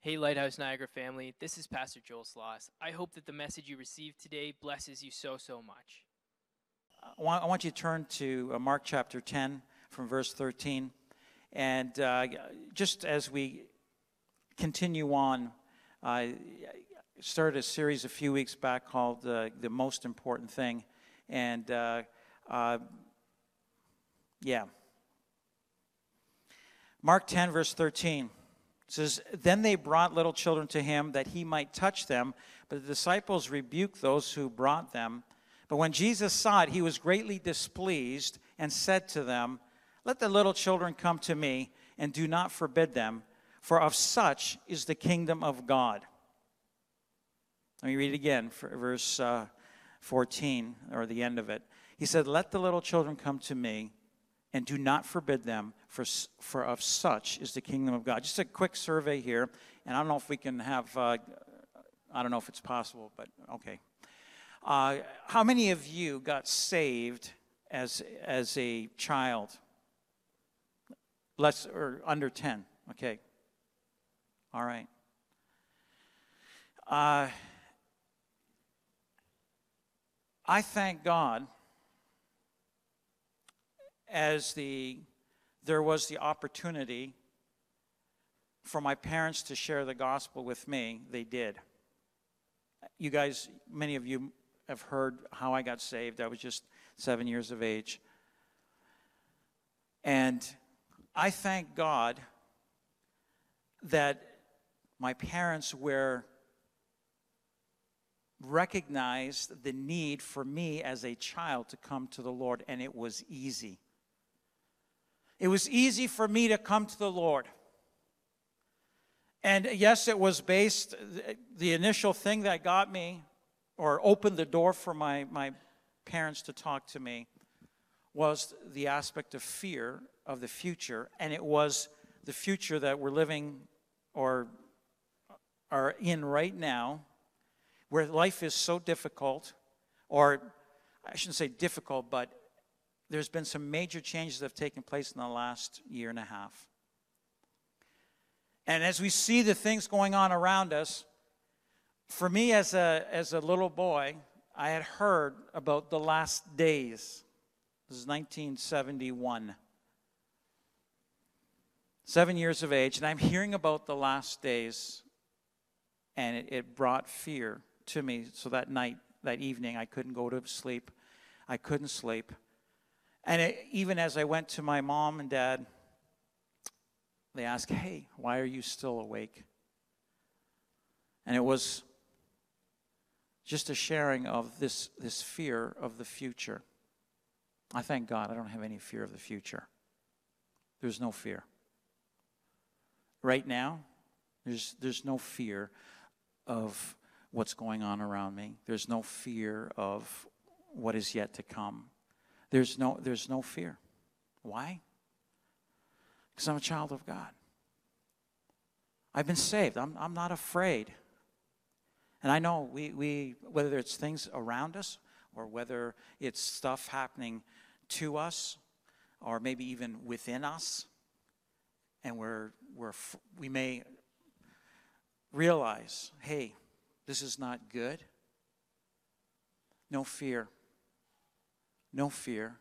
Hey, Lighthouse Niagara family, this is Pastor Joel Sloss. I hope that the message you received today blesses you so, so much. I want, I want you to turn to uh, Mark chapter 10 from verse 13. And uh, just as we continue on, I started a series a few weeks back called uh, The Most Important Thing. And uh, uh, yeah. Mark 10, verse 13 says, Then they brought little children to him that he might touch them, but the disciples rebuked those who brought them. But when Jesus saw it, he was greatly displeased and said to them, Let the little children come to me, and do not forbid them, for of such is the kingdom of God. Let me read it again, verse uh, 14, or the end of it. He said, Let the little children come to me, and do not forbid them, for, for of such is the kingdom of God. Just a quick survey here, and I don't know if we can have, uh, I don't know if it's possible, but okay. Uh, how many of you got saved as, as a child? Less or under 10, okay. All right. Uh, I thank God as the there was the opportunity for my parents to share the gospel with me, they did. You guys, many of you have heard how I got saved. I was just seven years of age. And I thank God that my parents were recognized the need for me as a child to come to the Lord, and it was easy. It was easy for me to come to the Lord. And yes, it was based, the initial thing that got me or opened the door for my, my parents to talk to me was the aspect of fear of the future. And it was the future that we're living or are in right now, where life is so difficult, or I shouldn't say difficult, but there's been some major changes that have taken place in the last year and a half. And as we see the things going on around us, for me as a, as a little boy, I had heard about the last days. This is 1971. Seven years of age, and I'm hearing about the last days, and it, it brought fear to me. So that night, that evening, I couldn't go to sleep. I couldn't sleep. And it, even as I went to my mom and dad, they asked, Hey, why are you still awake? And it was just a sharing of this, this fear of the future. I thank God I don't have any fear of the future. There's no fear. Right now, there's, there's no fear of what's going on around me. There's no fear of what is yet to come. There's no, there's no fear. Why? Because I'm a child of God. I've been saved. I'm, I'm not afraid. And I know we, we, whether it's things around us or whether it's stuff happening to us or maybe even within us, and we're, we're, we may realize, hey, this is not good. No fear no fear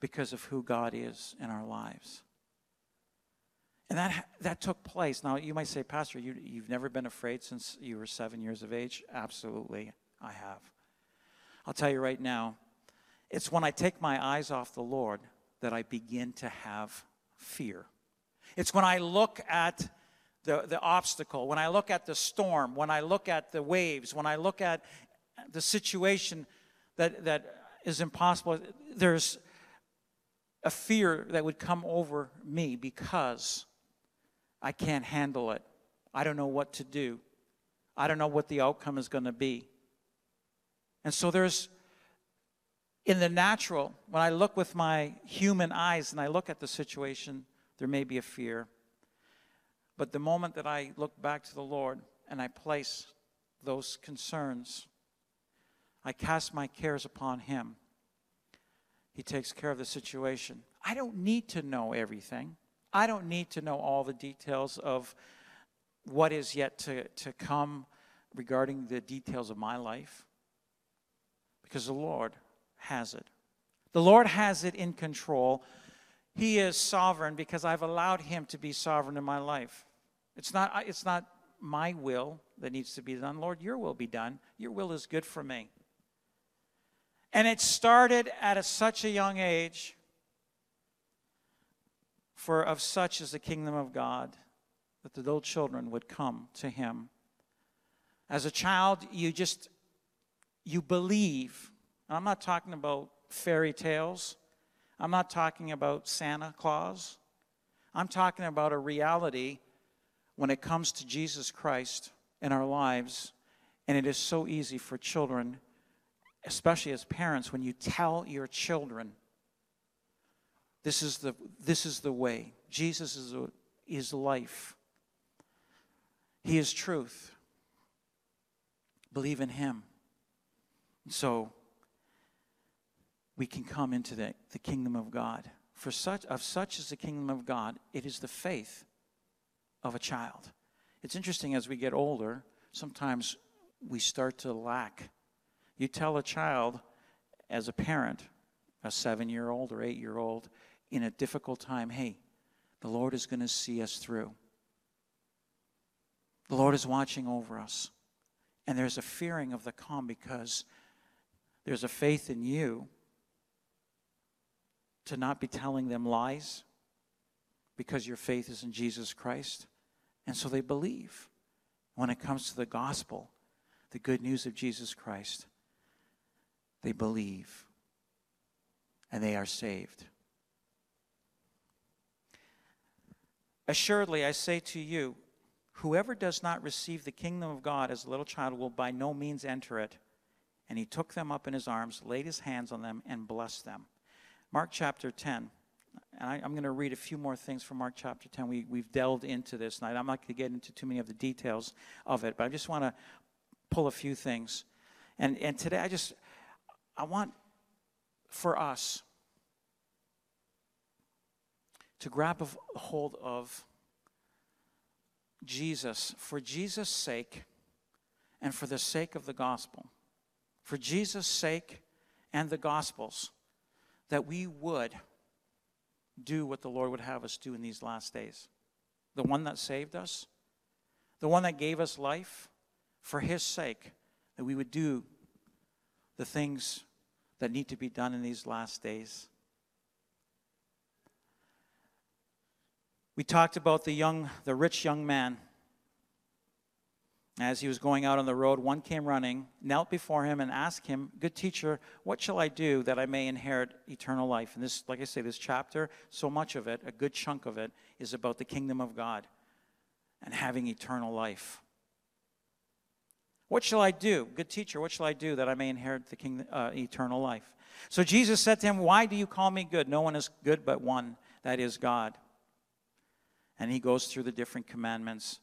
because of who God is in our lives. And that, that took place. Now, you might say, Pastor, you, you've never been afraid since you were seven years of age? Absolutely, I have. I'll tell you right now, it's when I take my eyes off the Lord that I begin to have fear. It's when I look at the, the obstacle, when I look at the storm, when I look at the waves, when I look at the situation that, that is impossible. There's a fear that would come over me because I can't handle it. I don't know what to do. I don't know what the outcome is going to be. And so there's, in the natural, when I look with my human eyes and I look at the situation, there may be a fear. But the moment that I look back to the Lord and I place those concerns I cast my cares upon him. He takes care of the situation. I don't need to know everything. I don't need to know all the details of what is yet to, to come regarding the details of my life? Because the Lord has it. The Lord has it in control. He is sovereign because I've allowed Him to be sovereign in my life. It's not, it's not my will that needs to be done. Lord, your will be done. Your will is good for me. And it started at a, such a young age, for of such is the kingdom of God, that the little children would come to him. As a child, you just, you believe. And I'm not talking about fairy tales. I'm not talking about Santa Claus. I'm talking about a reality when it comes to Jesus Christ in our lives. And it is so easy for children, especially as parents, when you tell your children, this is the, this is the way. Jesus is, a, is life. He is truth. Believe in Him. So we can come into the, the kingdom of God. For such of such is the kingdom of God, it is the faith of a child. It's interesting as we get older, sometimes we start to lack. You tell a child, as a parent, a seven year old or eight year old, in a difficult time, hey, the Lord is going to see us through. The Lord is watching over us. And there's a fearing of the calm because there's a faith in you to not be telling them lies because your faith is in Jesus Christ. And so they believe. When it comes to the gospel, the good news of Jesus Christ, they believe and they are saved. Assuredly, I say to you, whoever does not receive the kingdom of God as a little child will by no means enter it. And he took them up in his arms, laid his hands on them, and blessed them. Mark chapter 10. And I, am going to read a few more things from Mark chapter 10. We, we've delved into this, and I'm not going to get into too many of the details of it, but I just want to pull a few things. And, and today, I just, I want for us to grab a hold of Jesus for Jesus' sake and for the sake of the gospel. For Jesus' sake and the gospel's, that we would do what the Lord would have us do in these last days. The one that saved us, the one that gave us life, for his sake, that we would do the things that need to be done in these last days. We talked about the young, the rich young man as he was going out on the road, one came running, knelt before him, and asked him, Good teacher, what shall I do that I may inherit eternal life? And this, like I say, this chapter, so much of it, a good chunk of it, is about the kingdom of God and having eternal life. What shall I do? Good teacher, what shall I do that I may inherit the uh, eternal life? So Jesus said to him, Why do you call me good? No one is good but one, that is God. And he goes through the different commandments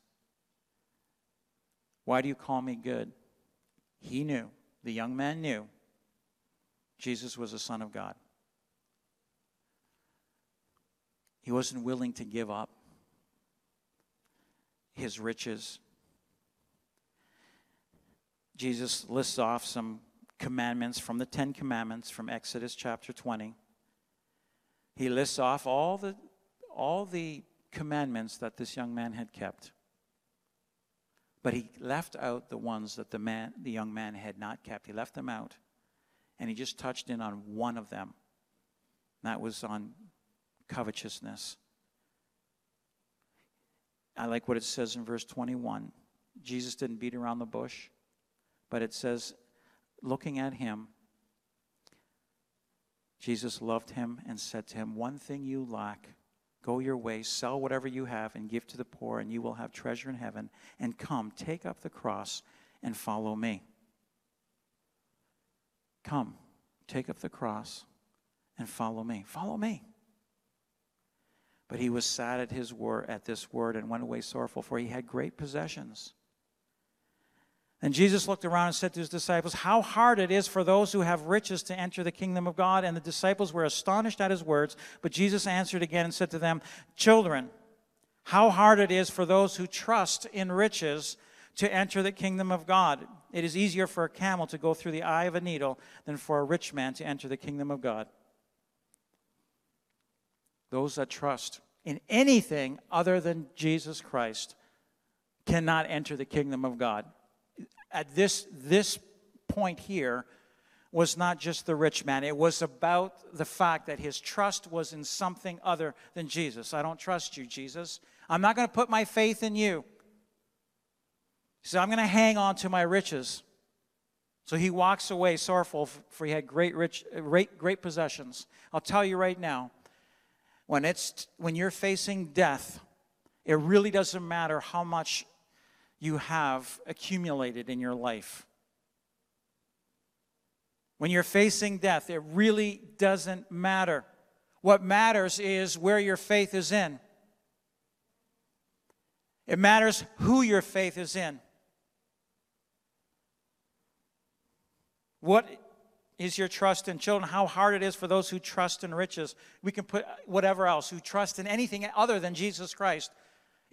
why do you call me good? He knew, the young man knew, Jesus was the Son of God. He wasn't willing to give up his riches. Jesus lists off some commandments from the Ten Commandments from Exodus chapter 20. He lists off all the, all the commandments that this young man had kept. But he left out the ones that the man, the young man had not kept. He left them out. And he just touched in on one of them. That was on covetousness. I like what it says in verse 21. Jesus didn't beat around the bush, but it says, looking at him, Jesus loved him and said to him, One thing you lack Go your way, sell whatever you have, and give to the poor, and you will have treasure in heaven. And come, take up the cross, and follow me. Come, take up the cross, and follow me. Follow me. But he was sad at his word at this word and went away sorrowful, for he had great possessions. And Jesus looked around and said to his disciples, How hard it is for those who have riches to enter the kingdom of God. And the disciples were astonished at his words. But Jesus answered again and said to them, Children, how hard it is for those who trust in riches to enter the kingdom of God. It is easier for a camel to go through the eye of a needle than for a rich man to enter the kingdom of God. Those that trust in anything other than Jesus Christ cannot enter the kingdom of God. At this, this point here was not just the rich man, it was about the fact that his trust was in something other than Jesus. I don't trust you, Jesus. I'm not going to put my faith in you. So I'm going to hang on to my riches. So he walks away sorrowful, for he had great, rich, great, great possessions. I'll tell you right now, when, it's, when you're facing death, it really doesn't matter how much you have accumulated in your life. When you're facing death, it really doesn't matter. What matters is where your faith is in. It matters who your faith is in. What is your trust in children? How hard it is for those who trust in riches. We can put whatever else, who trust in anything other than Jesus Christ.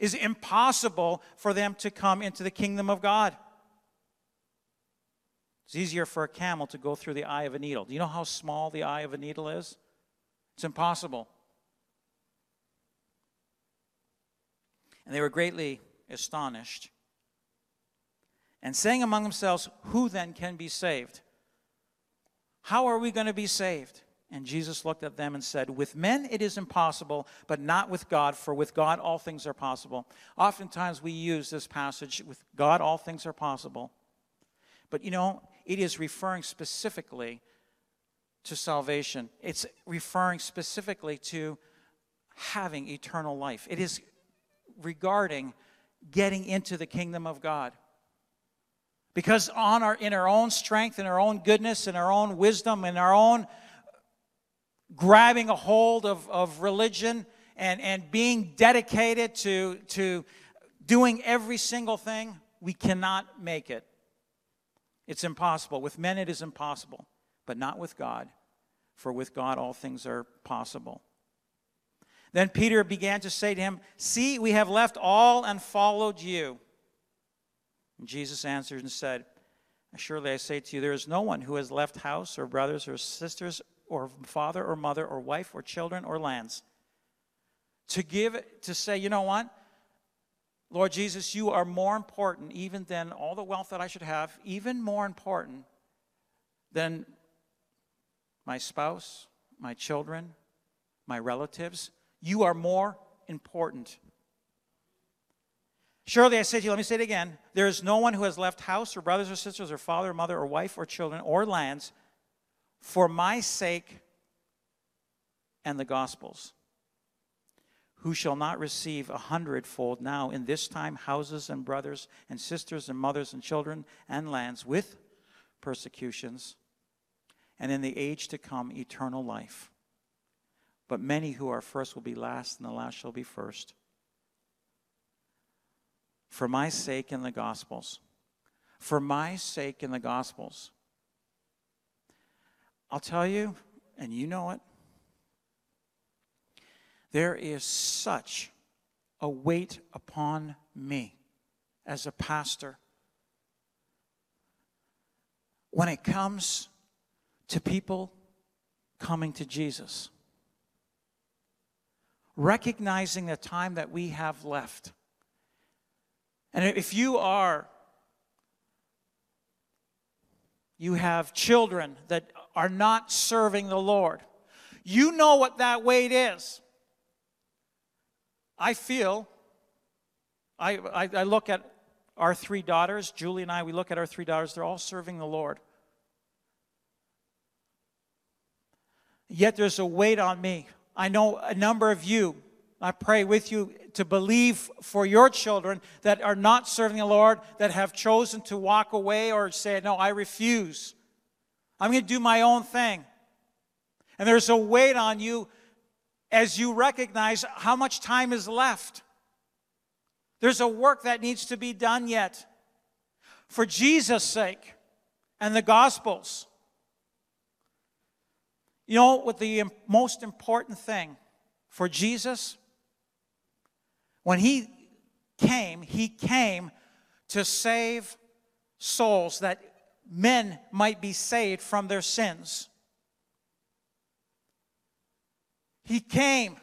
Is impossible for them to come into the kingdom of God. It's easier for a camel to go through the eye of a needle. Do you know how small the eye of a needle is? It's impossible. And they were greatly astonished. And saying among themselves, Who then can be saved? How are we going to be saved? And Jesus looked at them and said, With men it is impossible, but not with God, for with God all things are possible. Oftentimes we use this passage, with God all things are possible. But you know, it is referring specifically to salvation, it's referring specifically to having eternal life. It is regarding getting into the kingdom of God. Because on our, in our own strength, in our own goodness, in our own wisdom, in our own grabbing a hold of, of religion and, and being dedicated to, to doing every single thing, we cannot make it. It's impossible. With men, it is impossible, but not with God, for with God, all things are possible. Then Peter began to say to him, See, we have left all and followed you. And Jesus answered and said, Surely I say to you, there is no one who has left house or brothers or sisters or father or mother or wife or children or lands to give, to say, you know what? Lord Jesus, you are more important even than all the wealth that I should have, even more important than my spouse, my children, my relatives. You are more important. Surely I say to you, let me say it again there is no one who has left house or brothers or sisters or father or mother or wife or children or lands for my sake and the gospel's who shall not receive a hundredfold now in this time houses and brothers and sisters and mothers and children and lands with persecutions, and in the age to come eternal life. But many who are first will be last, and the last shall be first. For my sake in the Gospels, for my sake in the Gospels, I'll tell you, and you know it, there is such a weight upon me as a pastor when it comes to people coming to Jesus recognizing the time that we have left. And if you are, you have children that are not serving the Lord, you know what that weight is. I feel, I, I, I look at our three daughters, Julie and I, we look at our three daughters, they're all serving the Lord. Yet there's a weight on me I know a number of you, I pray with you to believe for your children that are not serving the Lord, that have chosen to walk away or say, No, I refuse. I'm going to do my own thing. And there's a weight on you as you recognize how much time is left. There's a work that needs to be done yet. For Jesus' sake and the Gospels. You know what the most important thing for Jesus When he came, he came to save souls that men might be saved from their sins. He came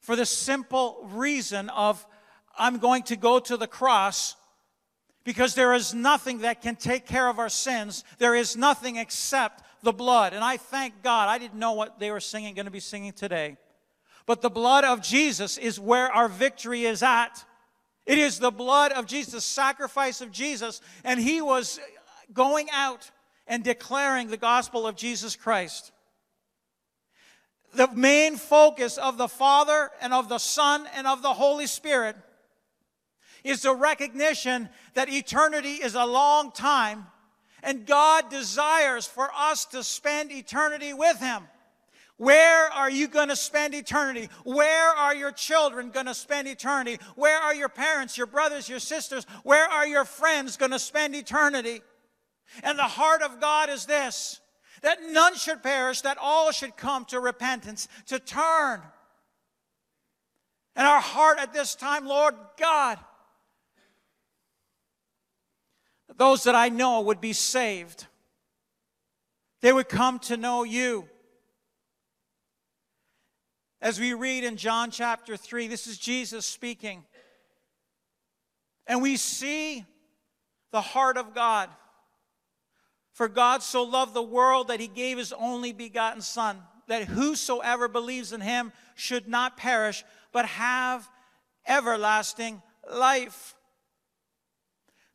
for the simple reason of I'm going to go to the cross because there is nothing that can take care of our sins. There is nothing except the blood. And I thank God. I didn't know what they were singing, going to be singing today. But the blood of Jesus is where our victory is at. It is the blood of Jesus, sacrifice of Jesus. And he was going out and declaring the gospel of Jesus Christ. The main focus of the Father and of the Son and of the Holy Spirit is the recognition that eternity is a long time and God desires for us to spend eternity with Him. Where are you going to spend eternity? Where are your children going to spend eternity? Where are your parents, your brothers, your sisters? Where are your friends going to spend eternity? And the heart of God is this that none should perish, that all should come to repentance, to turn. And our heart at this time, Lord God, those that I know would be saved. They would come to know you. As we read in John chapter 3, this is Jesus speaking. And we see the heart of God. For God so loved the world that he gave his only begotten Son, that whosoever believes in him should not perish, but have everlasting life.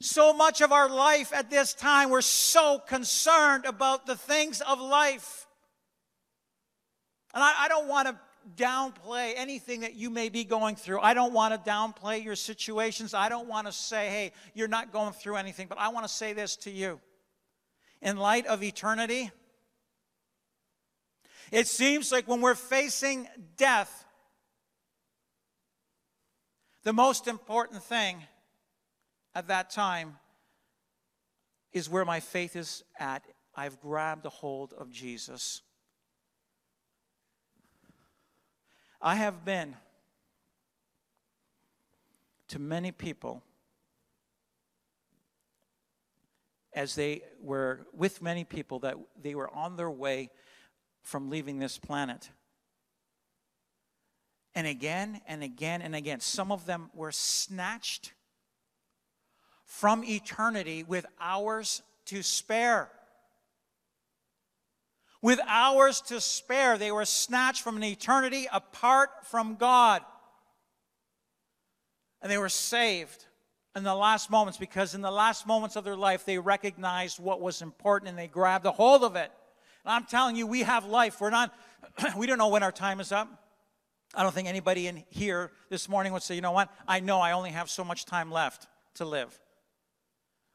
So much of our life at this time, we're so concerned about the things of life. And I, I don't want to downplay anything that you may be going through. I don't want to downplay your situations. I don't want to say, hey, you're not going through anything. But I want to say this to you. In light of eternity, it seems like when we're facing death, the most important thing at that time is where my faith is at. I've grabbed a hold of Jesus. I have been to many people as they were with many people that they were on their way from leaving this planet. And again and again and again, some of them were snatched from eternity with hours to spare. With hours to spare, they were snatched from an eternity apart from God. And they were saved in the last moments because in the last moments of their life, they recognized what was important and they grabbed a hold of it. And I'm telling you, we have life. We're not, we don't know when our time is up. I don't think anybody in here this morning would say, you know what? I know I only have so much time left to live.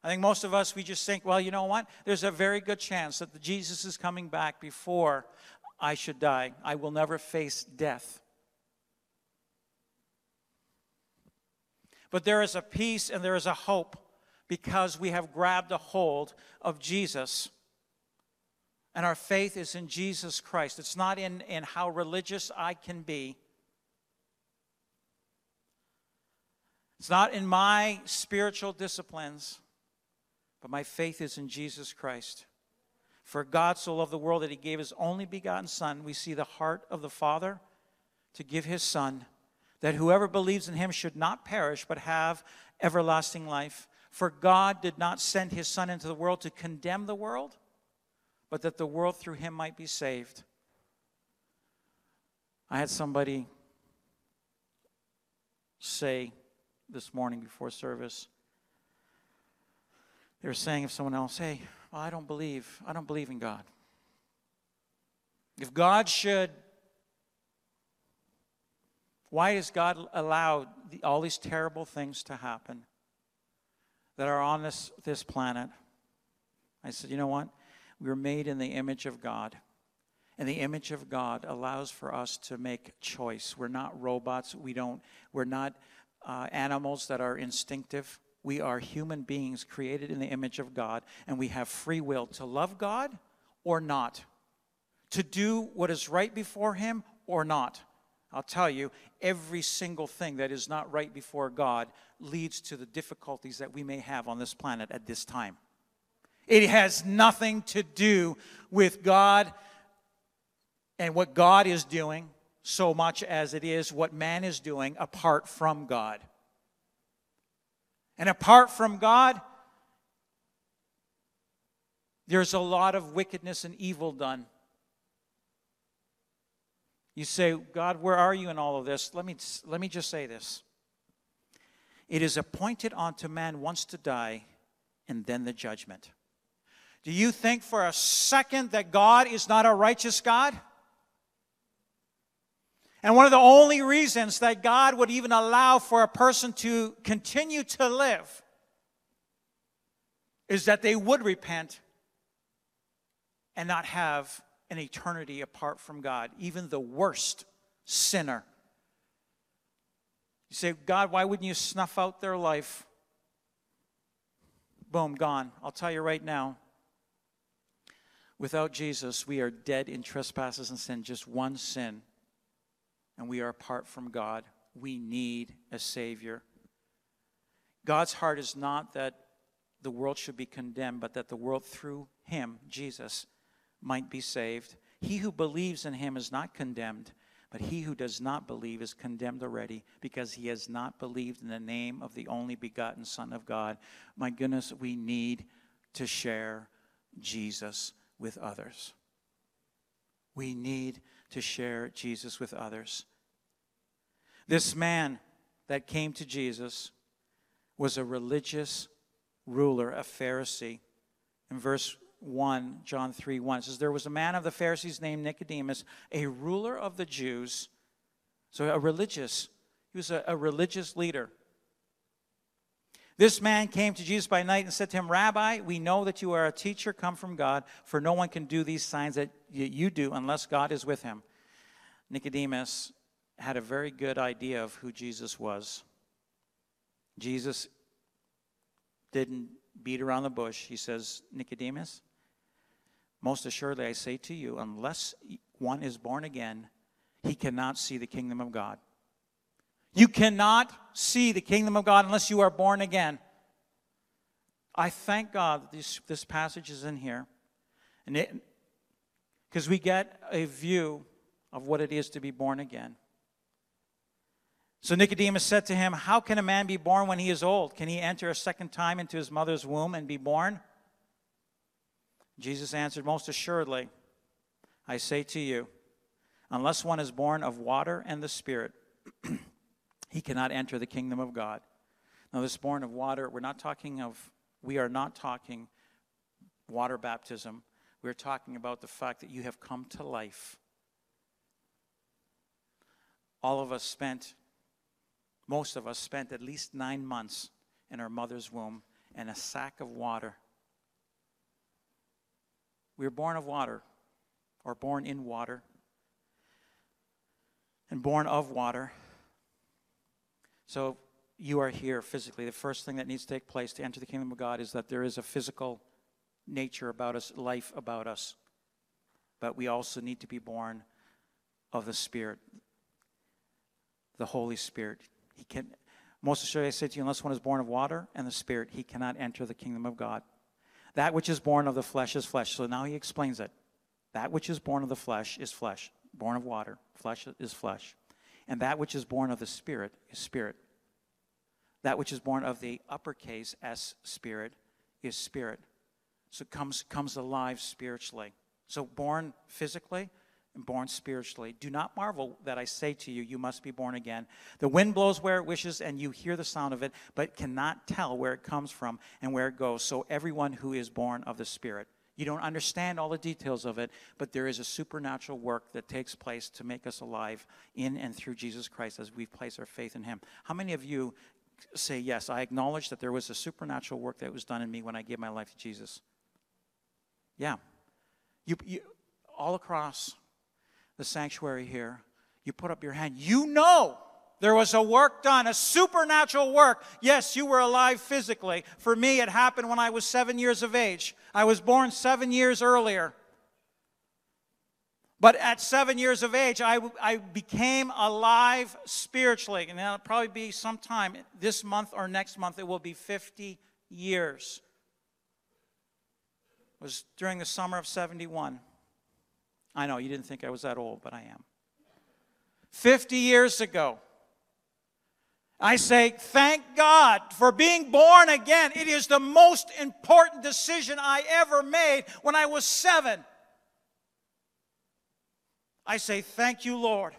I think most of us, we just think, well, you know what? There's a very good chance that Jesus is coming back before I should die. I will never face death. But there is a peace and there is a hope because we have grabbed a hold of Jesus. And our faith is in Jesus Christ. It's not in, in how religious I can be. It's not in my spiritual disciplines but my faith is in Jesus Christ. For God so loved the world that he gave his only begotten Son. We see the heart of the Father to give his Son, that whoever believes in him should not perish, but have everlasting life. For God did not send his Son into the world to condemn the world, but that the world through him might be saved. I had somebody say this morning before service, they were saying of someone else, hey, well, I don't believe, I don't believe in God. If God should, why has God allowed all these terrible things to happen that are on this, this planet? I said, you know what? We were made in the image of God. And the image of God allows for us to make choice. We're not robots. We don't, we're not uh, animals that are instinctive. We are human beings created in the image of God, and we have free will to love God or not, to do what is right before Him or not. I'll tell you, every single thing that is not right before God leads to the difficulties that we may have on this planet at this time. It has nothing to do with God and what God is doing so much as it is what man is doing apart from God. And apart from God, there's a lot of wickedness and evil done. You say, God, where are you in all of this? Let me, let me just say this. It is appointed unto man once to die, and then the judgment. Do you think for a second that God is not a righteous God? And one of the only reasons that God would even allow for a person to continue to live is that they would repent and not have an eternity apart from God, even the worst sinner. You say, God, why wouldn't you snuff out their life? Boom, gone. I'll tell you right now. Without Jesus, we are dead in trespasses and sin, just one sin and we are apart from God. We need a Savior. God's heart is not that the world should be condemned, but that the world through Him, Jesus, might be saved. He who believes in Him is not condemned, but he who does not believe is condemned already because he has not believed in the name of the only begotten Son of God. My goodness, we need to share Jesus with others. We need to share Jesus with others. This man that came to Jesus was a religious ruler, a Pharisee. In verse 1, John 3 1, it says, There was a man of the Pharisees named Nicodemus, a ruler of the Jews. So a religious, he was a, a religious leader. This man came to Jesus by night and said to him, Rabbi, we know that you are a teacher come from God, for no one can do these signs that you do unless God is with him. Nicodemus had a very good idea of who Jesus was. Jesus didn't beat around the bush. He says, Nicodemus, most assuredly I say to you, unless one is born again, he cannot see the kingdom of God. You cannot see the kingdom of God unless you are born again. I thank God that this, this passage is in here. And because we get a view of what it is to be born again. So Nicodemus said to him, How can a man be born when he is old? Can he enter a second time into his mother's womb and be born? Jesus answered, Most assuredly, I say to you, unless one is born of water and the Spirit, he cannot enter the kingdom of God. Now, this born of water, we're not talking of, we are not talking water baptism. We're talking about the fact that you have come to life. All of us spent most of us spent at least nine months in our mother's womb and a sack of water. We are born of water, or born in water, and born of water. So you are here physically. The first thing that needs to take place to enter the kingdom of God is that there is a physical nature about us, life about us. But we also need to be born of the Spirit, the Holy Spirit. He can, most assuredly I say to you, unless one is born of water and the Spirit, he cannot enter the kingdom of God. That which is born of the flesh is flesh. So now he explains it. That which is born of the flesh is flesh. Born of water, flesh is flesh. And that which is born of the Spirit is spirit. That which is born of the uppercase S spirit is spirit. So comes, comes alive spiritually. So born physically, and born spiritually. Do not marvel that I say to you, you must be born again. The wind blows where it wishes, and you hear the sound of it, but cannot tell where it comes from and where it goes. So, everyone who is born of the Spirit. You don't understand all the details of it, but there is a supernatural work that takes place to make us alive in and through Jesus Christ as we place our faith in Him. How many of you say, Yes, I acknowledge that there was a supernatural work that was done in me when I gave my life to Jesus? Yeah. You, you all across the sanctuary here, you put up your hand. You know there was a work done, a supernatural work. Yes, you were alive physically. For me, it happened when I was seven years of age. I was born seven years earlier. But at seven years of age, I, I became alive spiritually. And that'll probably be sometime this month or next month. It will be 50 years. It was during the summer of 71. I know you didn't think I was that old, but I am. 50 years ago. I say, thank God for being born again. It is the most important decision I ever made when I was seven. I say, Thank you, Lord.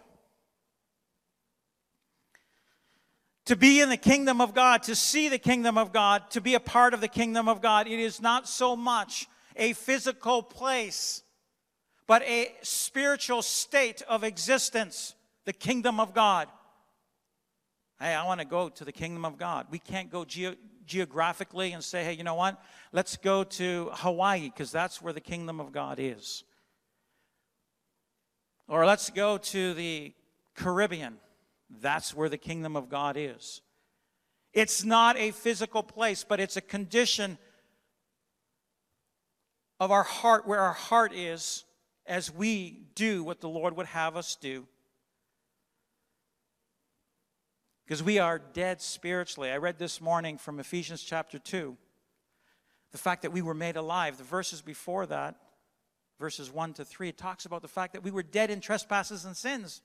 To be in the kingdom of God, to see the kingdom of God, to be a part of the kingdom of God, it is not so much a physical place, but a spiritual state of existence, the kingdom of God. Hey, I want to go to the kingdom of God. We can't go ge- geographically and say, hey, you know what? Let's go to Hawaii because that's where the kingdom of God is. Or let's go to the Caribbean. That's where the kingdom of God is. It's not a physical place, but it's a condition of our heart, where our heart is as we do what the Lord would have us do. Because we are dead spiritually. I read this morning from Ephesians chapter 2 the fact that we were made alive. The verses before that verses 1 to 3, it talks about the fact that we were dead in trespasses and sins.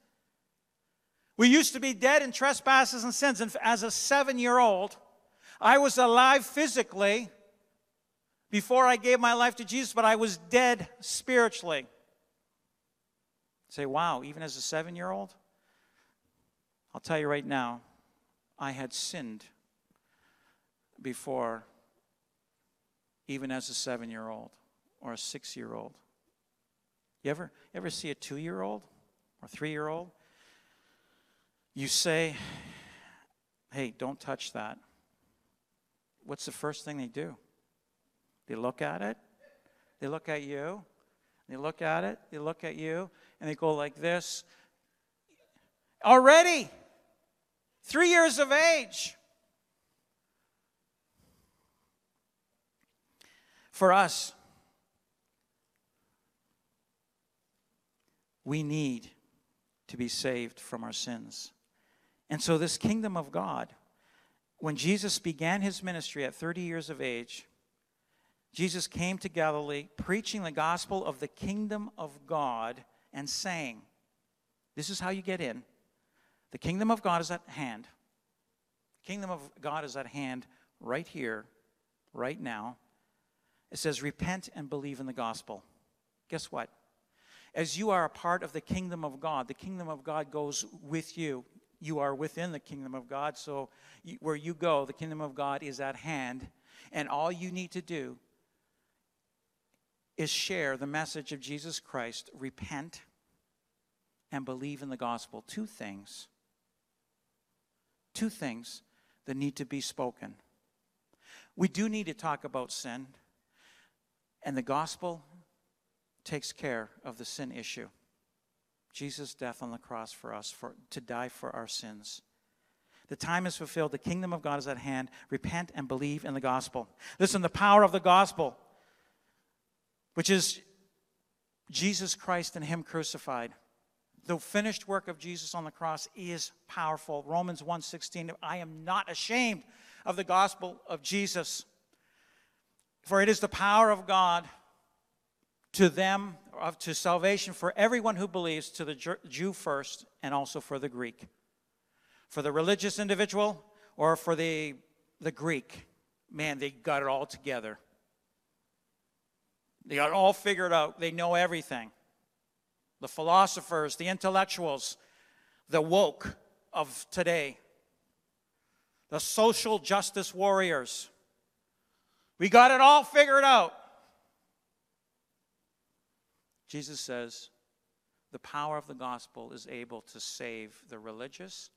We used to be dead in trespasses and sins. And as a seven year old, I was alive physically before I gave my life to Jesus, but I was dead spiritually. Say, wow, even as a seven year old? I'll tell you right now, I had sinned before, even as a seven year old or a six year old. You ever, you ever see a two year old or three year old? You say, hey, don't touch that. What's the first thing they do? They look at it, they look at you, they look at it, they look at you, and they go like this. Already, three years of age. For us, we need to be saved from our sins. And so, this kingdom of God, when Jesus began his ministry at 30 years of age, Jesus came to Galilee preaching the gospel of the kingdom of God and saying, This is how you get in. The kingdom of God is at hand. The kingdom of God is at hand right here, right now. It says, Repent and believe in the gospel. Guess what? as you are a part of the kingdom of God, the kingdom of God goes with you. You are within the kingdom of God, so where you go, the kingdom of God is at hand. And all you need to do is share the message of Jesus Christ, repent, and believe in the gospel. Two things. Two things that need to be spoken. We do need to talk about sin, and the gospel takes care of the sin issue. Jesus' death on the cross for us, for, to die for our sins. The time is fulfilled. The kingdom of God is at hand. Repent and believe in the gospel. Listen, the power of the gospel, which is Jesus Christ and Him crucified. The finished work of Jesus on the cross is powerful. Romans 1:16, I am not ashamed of the gospel of Jesus, for it is the power of God to them, of, to salvation for everyone who believes, to the Jew first, and also for the Greek. For the religious individual or for the, the Greek, man, they got it all together. They got it all figured out. They know everything. The philosophers, the intellectuals, the woke of today, the social justice warriors. We got it all figured out. Jesus says the power of the gospel is able to save the religious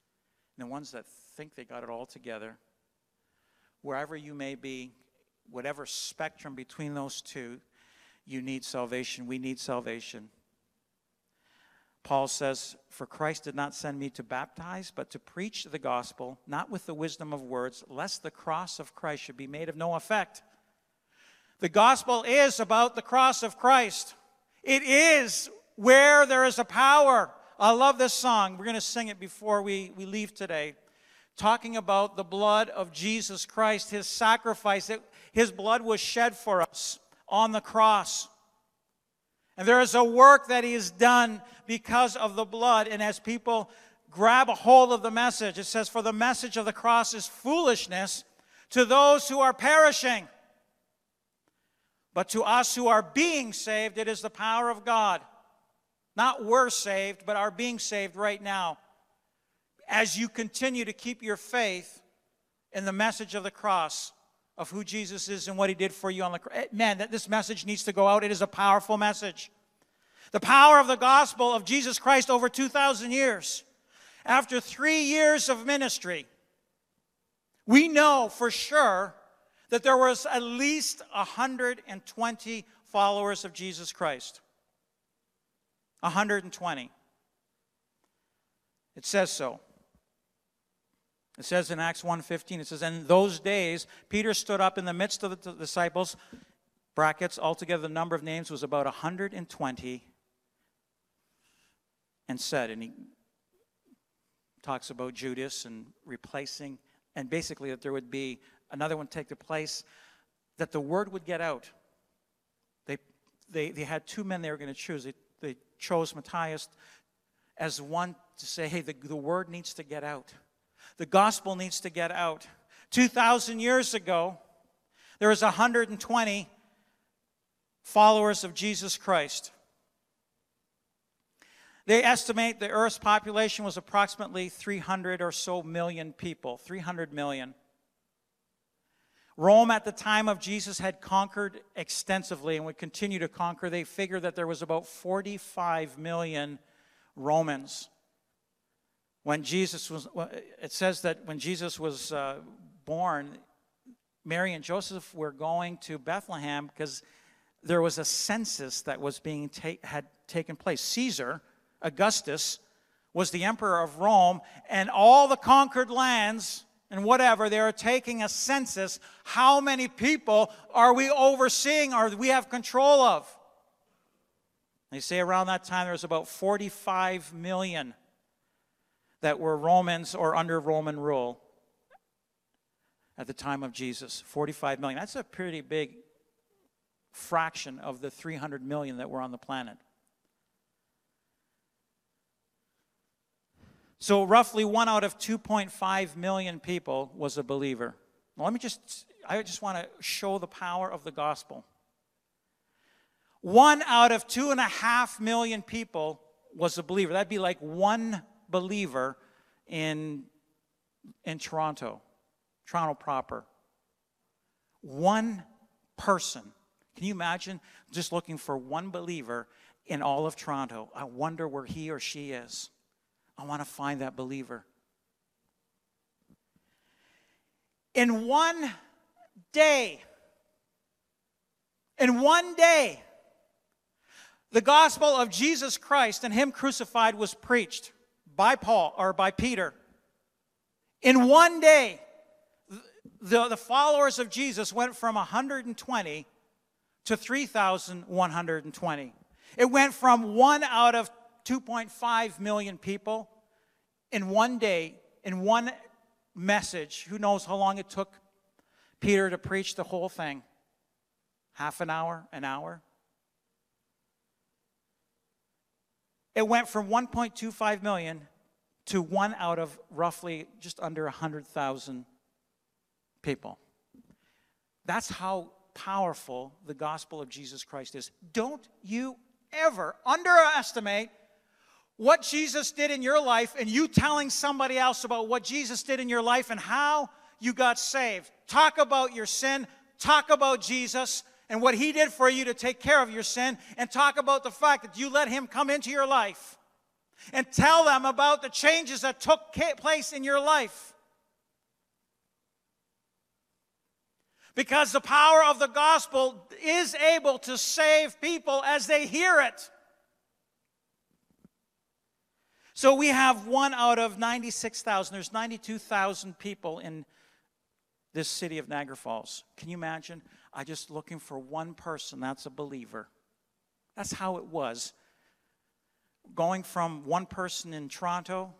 and the ones that think they got it all together. Wherever you may be, whatever spectrum between those two, you need salvation. We need salvation. Paul says, For Christ did not send me to baptize, but to preach the gospel, not with the wisdom of words, lest the cross of Christ should be made of no effect. The gospel is about the cross of Christ. It is Where there is a power. I love this song. We're going to sing it before we, we leave today. Talking about the blood of Jesus Christ, his sacrifice. His blood was shed for us on the cross. And there is a work that he has done because of the blood. And as people grab a hold of the message, it says, For the message of the cross is foolishness to those who are perishing. But to us who are being saved, it is the power of God. Not we're saved, but are being saved right now. As you continue to keep your faith in the message of the cross, of who Jesus is and what he did for you on the cross. Eh, man, that this message needs to go out. It is a powerful message. The power of the gospel of Jesus Christ over 2,000 years. After three years of ministry, we know for sure that there was at least 120 followers of Jesus Christ. 120. It says so. It says in Acts 1:15 it says in those days Peter stood up in the midst of the disciples brackets altogether the number of names was about 120 and said and he talks about Judas and replacing and basically that there would be another one take the place that the word would get out. They they they had two men they were going to choose. They, they chose Matthias as one to say, hey, the, the word needs to get out. The gospel needs to get out. 2,000 years ago, there was 120 followers of Jesus Christ. They estimate the Earth's population was approximately 300 or so million people, 300 million. Rome at the time of Jesus had conquered extensively and would continue to conquer. They figure that there was about 45 million Romans when Jesus was, it says that when Jesus was uh, born, Mary and Joseph were going to Bethlehem because there was a census that was being ta- had taken place. Caesar, Augustus, was the emperor of Rome, and all the conquered lands and whatever, they are taking a census. How many people are we overseeing or we have control of? They say around that time there was about 45 million that were Romans or under Roman rule at the time of Jesus 45 million. That's a pretty big fraction of the 300 million that were on the planet. So, roughly one out of 2.5 million people was a believer. Now, let me just, I just want to show the power of the gospel. One out of two and a half million people was a believer. That'd be like one believer in, in Toronto, Toronto proper. One person. Can you imagine just looking for one believer in all of Toronto? I wonder where he or she is. I want to find that believer. In one day, in one day, the gospel of Jesus Christ and Him crucified was preached by Paul or by Peter. In one day, the, the followers of Jesus went from 120 to 3,120. It went from one out of 2.5 million people in one day, in one message. Who knows how long it took Peter to preach the whole thing? Half an hour, an hour? It went from 1.25 million to one out of roughly just under 100,000 people. That's how powerful the gospel of Jesus Christ is. Don't you ever underestimate what Jesus did in your life and you telling somebody else about what Jesus did in your life and how you got saved. Talk about your sin, talk about Jesus, and what He did for you to take care of your sin, and talk about the fact that you let Him come into your life. And tell them about the changes that took place in your life. Because the power of the gospel is able to save people as they hear it. So we have one out of 96,000. There's 92,000 people in this city of Niagara Falls. Can you imagine? I'm just looking for one person that's a believer. That's how it was going from one person in Toronto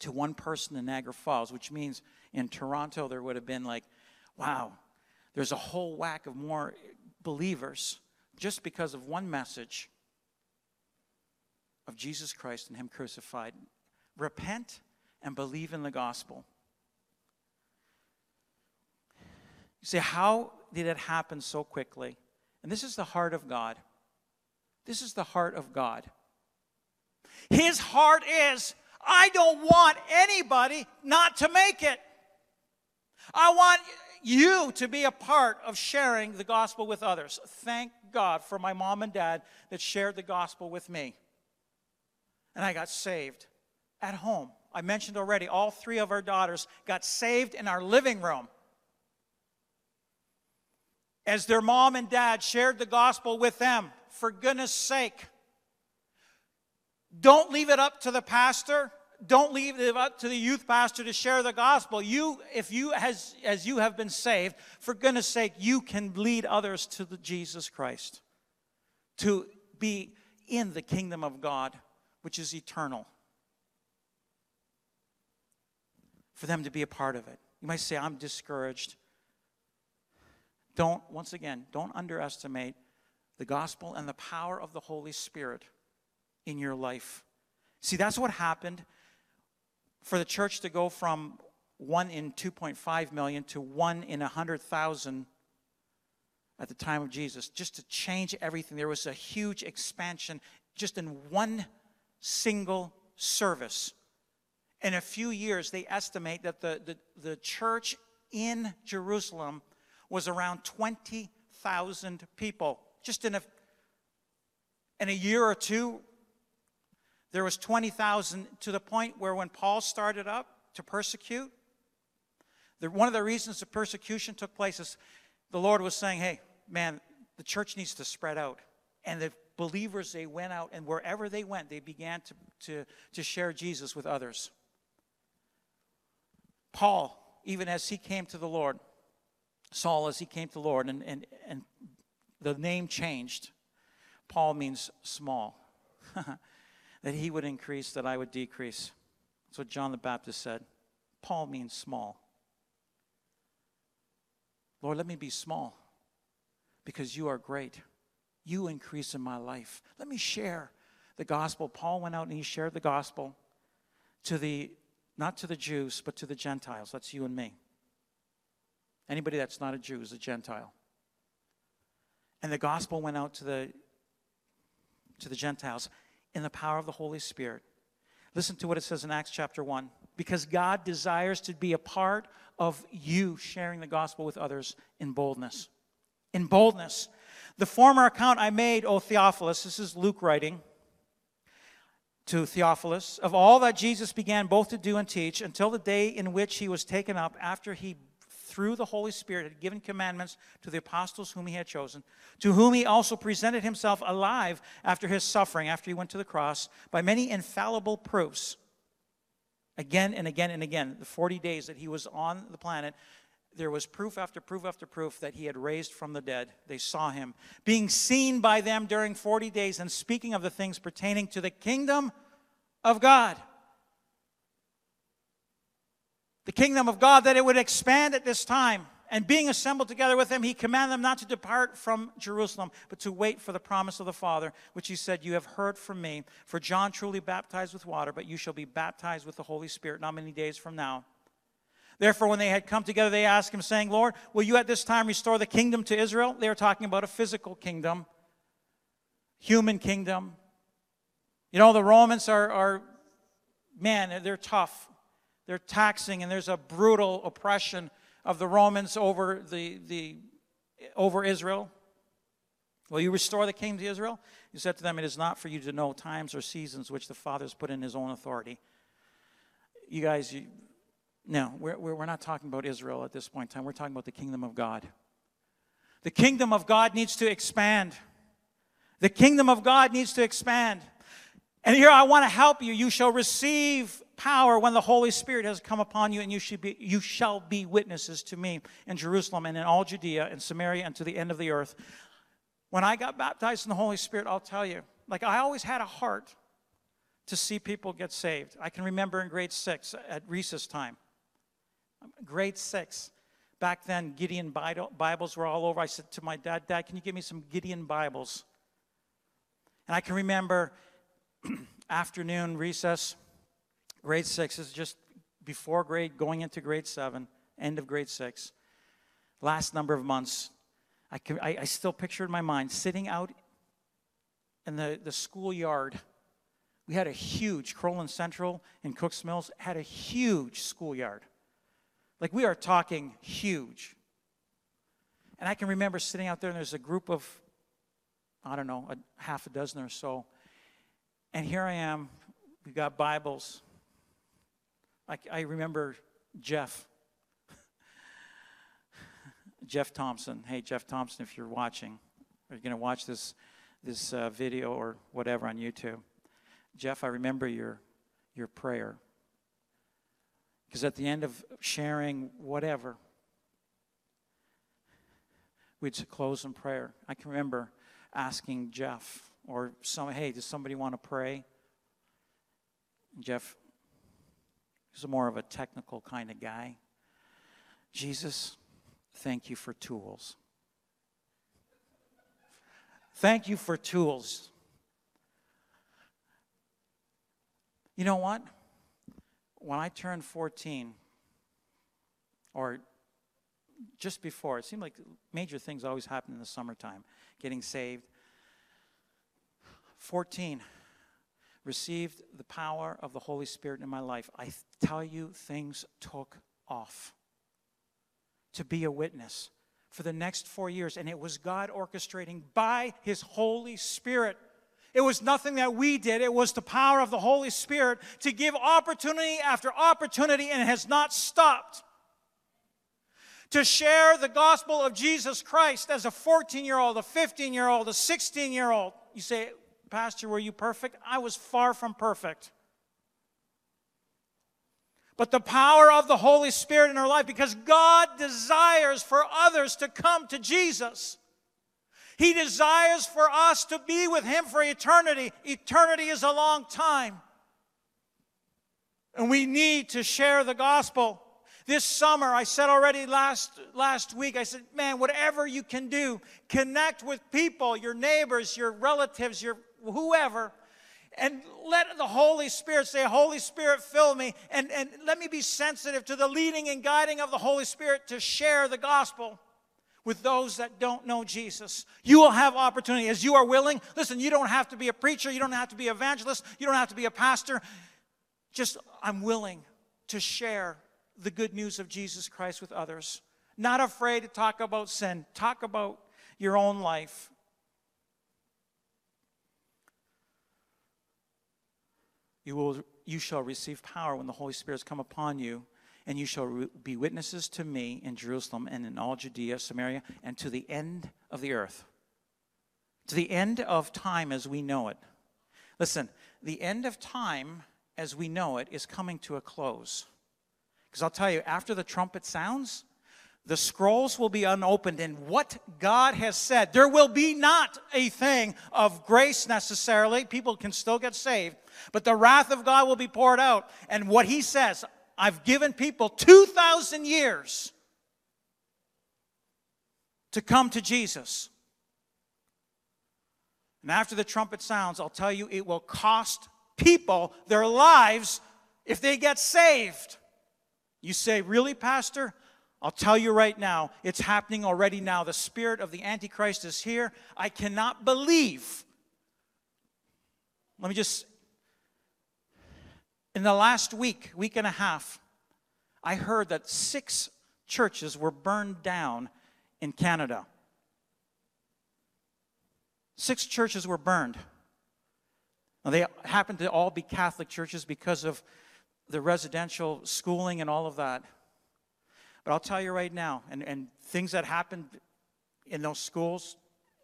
to one person in Niagara Falls, which means in Toronto there would have been like, wow, there's a whole whack of more believers just because of one message of Jesus Christ and Him crucified. Repent and believe in the gospel. You say, how did it happen so quickly? And this is the heart of God. This is the heart of God. His heart is, I don't want anybody not to make it. I want you to be a part of sharing the gospel with others. Thank God for my mom and dad that shared the gospel with me. And I got saved at home. I mentioned already, all three of our daughters got saved in our living room. As their mom and dad shared the gospel with them, for goodness sake, don't leave it up to the pastor don't leave it up to the youth pastor to share the gospel. You, if you, as, as you have been saved, for goodness sake, you can lead others to the Jesus Christ, to be in the kingdom of God, which is eternal. For them to be a part of it. You might say, I'm discouraged. Don't, once again, don't underestimate the gospel and the power of the Holy Spirit in your life. See, that's what happened for the church to go from one in 2.5 million to one in 100,000 at the time of Jesus, just to change everything. There was a huge expansion just in one single service. In a few years, they estimate that the, the, the church in Jerusalem was around 20,000 people. Just in a, in a year or two, there was 20,000 to the point where when Paul started up to persecute, the, one of the reasons the persecution took place is the Lord was saying, hey, man, the church needs to spread out. And the believers, they went out, and wherever they went, they began to, to, to share Jesus with others. Paul, even as he came to the Lord, Saul, as he came to the Lord, and, and, and the name changed. Paul means small. that he would increase, that I would decrease. That's what John the Baptist said. Paul means small. Lord, let me be small because you are great. You increase in my life. Let me share the gospel. Paul went out and he shared the gospel to the, not to the Jews, but to the Gentiles. That's you and me. Anybody that's not a Jew is a Gentile. And the gospel went out to the, to the Gentiles in the power of the Holy Spirit. Listen to what it says in Acts chapter 1. Because God desires to be a part of you sharing the gospel with others in boldness. In boldness. The former account I made, O Theophilus, this is Luke writing to Theophilus, of all that Jesus began both to do and teach until the day in which he was taken up after he through the Holy Spirit, had given commandments to the apostles whom he had chosen, to whom he also presented himself alive after his suffering, after he went to the cross, by many infallible proofs. Again and again and again, the 40 days that he was on the planet, there was proof after proof after proof that he had raised from the dead. They saw him being seen by them during 40 days and speaking of the things pertaining to the kingdom of God the kingdom of God, that it would expand at this time. And being assembled together with them, he commanded them not to depart from Jerusalem, but to wait for the promise of the Father, which he said, You have heard from me. For John truly baptized with water, but you shall be baptized with the Holy Spirit not many days from now. Therefore, when they had come together, they asked him, saying, Lord, will you at this time restore the kingdom to Israel? They are talking about a physical kingdom, human kingdom. You know, the Romans are, are man, they're tough they're taxing and there's a brutal oppression of the Romans over the, the over Israel. Will you restore the kingdom to Israel? He said to them, It is not for you to know times or seasons which the Father has put in his own authority. You guys, you, no, we're, we're not talking about Israel at this point in time. We're talking about the kingdom of God. The kingdom of God needs to expand. The kingdom of God needs to expand. And here I want to help you. You shall receive power when the Holy Spirit has come upon you, and you, should be, you shall be witnesses to me in Jerusalem and in all Judea and Samaria and to the end of the earth. When I got baptized in the Holy Spirit, I'll tell you, like I always had a heart to see people get saved. I can remember in grade six at recess time. Grade six. Back then, Gideon Bibles were all over. I said to my dad, Dad, can you give me some Gideon Bibles? And I can remember afternoon recess, grade six is just before grade, going into grade seven, end of grade six, last number of months. I, can, I, I still picture in my mind sitting out in the, the schoolyard. We had a huge, Crowland Central in Cooks Mills had a huge schoolyard. Like we are talking huge. And I can remember sitting out there and there's a group of, I don't know, a half a dozen or so. And here I am, we got Bibles. I, I remember Jeff. Jeff Thompson. Hey, Jeff Thompson, if you're watching, or you're going to watch this, this uh, video or whatever on YouTube. Jeff, I remember your, your prayer. Because at the end of sharing whatever, we'd close in prayer. I can remember asking Jeff or some, hey, does somebody want to pray? Jeff is more of a technical kind of guy. Jesus, thank you for tools. Thank you for tools. You know what? When I turned 14, or just before, it seemed like major things always happen in the summertime getting saved. 14, received the power of the Holy Spirit in my life. I tell you, things took off to be a witness for the next four years, and it was God orchestrating by His Holy Spirit it was nothing that we did. It was the power of the Holy Spirit to give opportunity after opportunity, and it has not stopped. To share the gospel of Jesus Christ as a 14 year old, a 15 year old, a 16 year old. You say, Pastor, were you perfect? I was far from perfect. But the power of the Holy Spirit in our life, because God desires for others to come to Jesus. He desires for us to be with Him for eternity. Eternity is a long time. And we need to share the gospel. This summer, I said already last, last week, I said, man, whatever you can do, connect with people, your neighbors, your relatives, your whoever, and let the Holy Spirit say, Holy Spirit, fill me, and, and let me be sensitive to the leading and guiding of the Holy Spirit to share the gospel with those that don't know Jesus. You will have opportunity as you are willing. Listen, you don't have to be a preacher, you don't have to be an evangelist, you don't have to be a pastor. Just, I'm willing to share the good news of Jesus Christ with others. Not afraid to talk about sin, talk about your own life. You, will, you shall receive power when the Holy Spirit has come upon you and you shall be witnesses to me in Jerusalem and in all Judea, Samaria, and to the end of the earth. To the end of time as we know it. Listen, the end of time as we know it is coming to a close. Because I'll tell you, after the trumpet sounds, the scrolls will be unopened, and what God has said, there will be not a thing of grace necessarily. People can still get saved, but the wrath of God will be poured out. And what He says, I've given people 2,000 years to come to Jesus. And after the trumpet sounds, I'll tell you, it will cost people their lives if they get saved. You say, Really, Pastor? I'll tell you right now, it's happening already now. The spirit of the Antichrist is here. I cannot believe. Let me just in the last week, week and a half, I heard that six churches were burned down in Canada. Six churches were burned. Now, they happened to all be Catholic churches because of the residential schooling and all of that. But I'll tell you right now, and, and things that happened in those schools,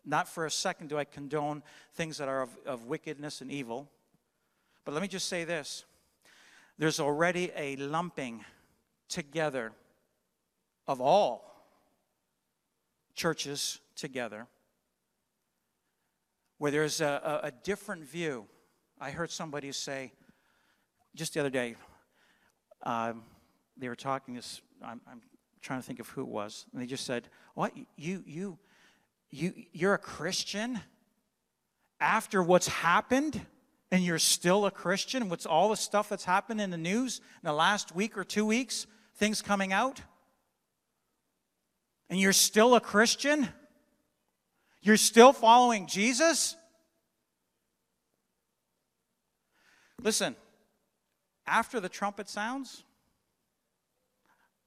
not for a second do I condone things that are of, of wickedness and evil. But let me just say this there's already a lumping together of all churches together where there's a, a, a different view. I heard somebody say just the other day, um, they were talking this, I'm, I'm trying to think of who it was, and they just said, What? You, you, you, you're a Christian after what's happened? and you're still a Christian, what's all the stuff that's happened in the news in the last week or two weeks, things coming out, and you're still a Christian? You're still following Jesus? Listen, after the trumpet sounds,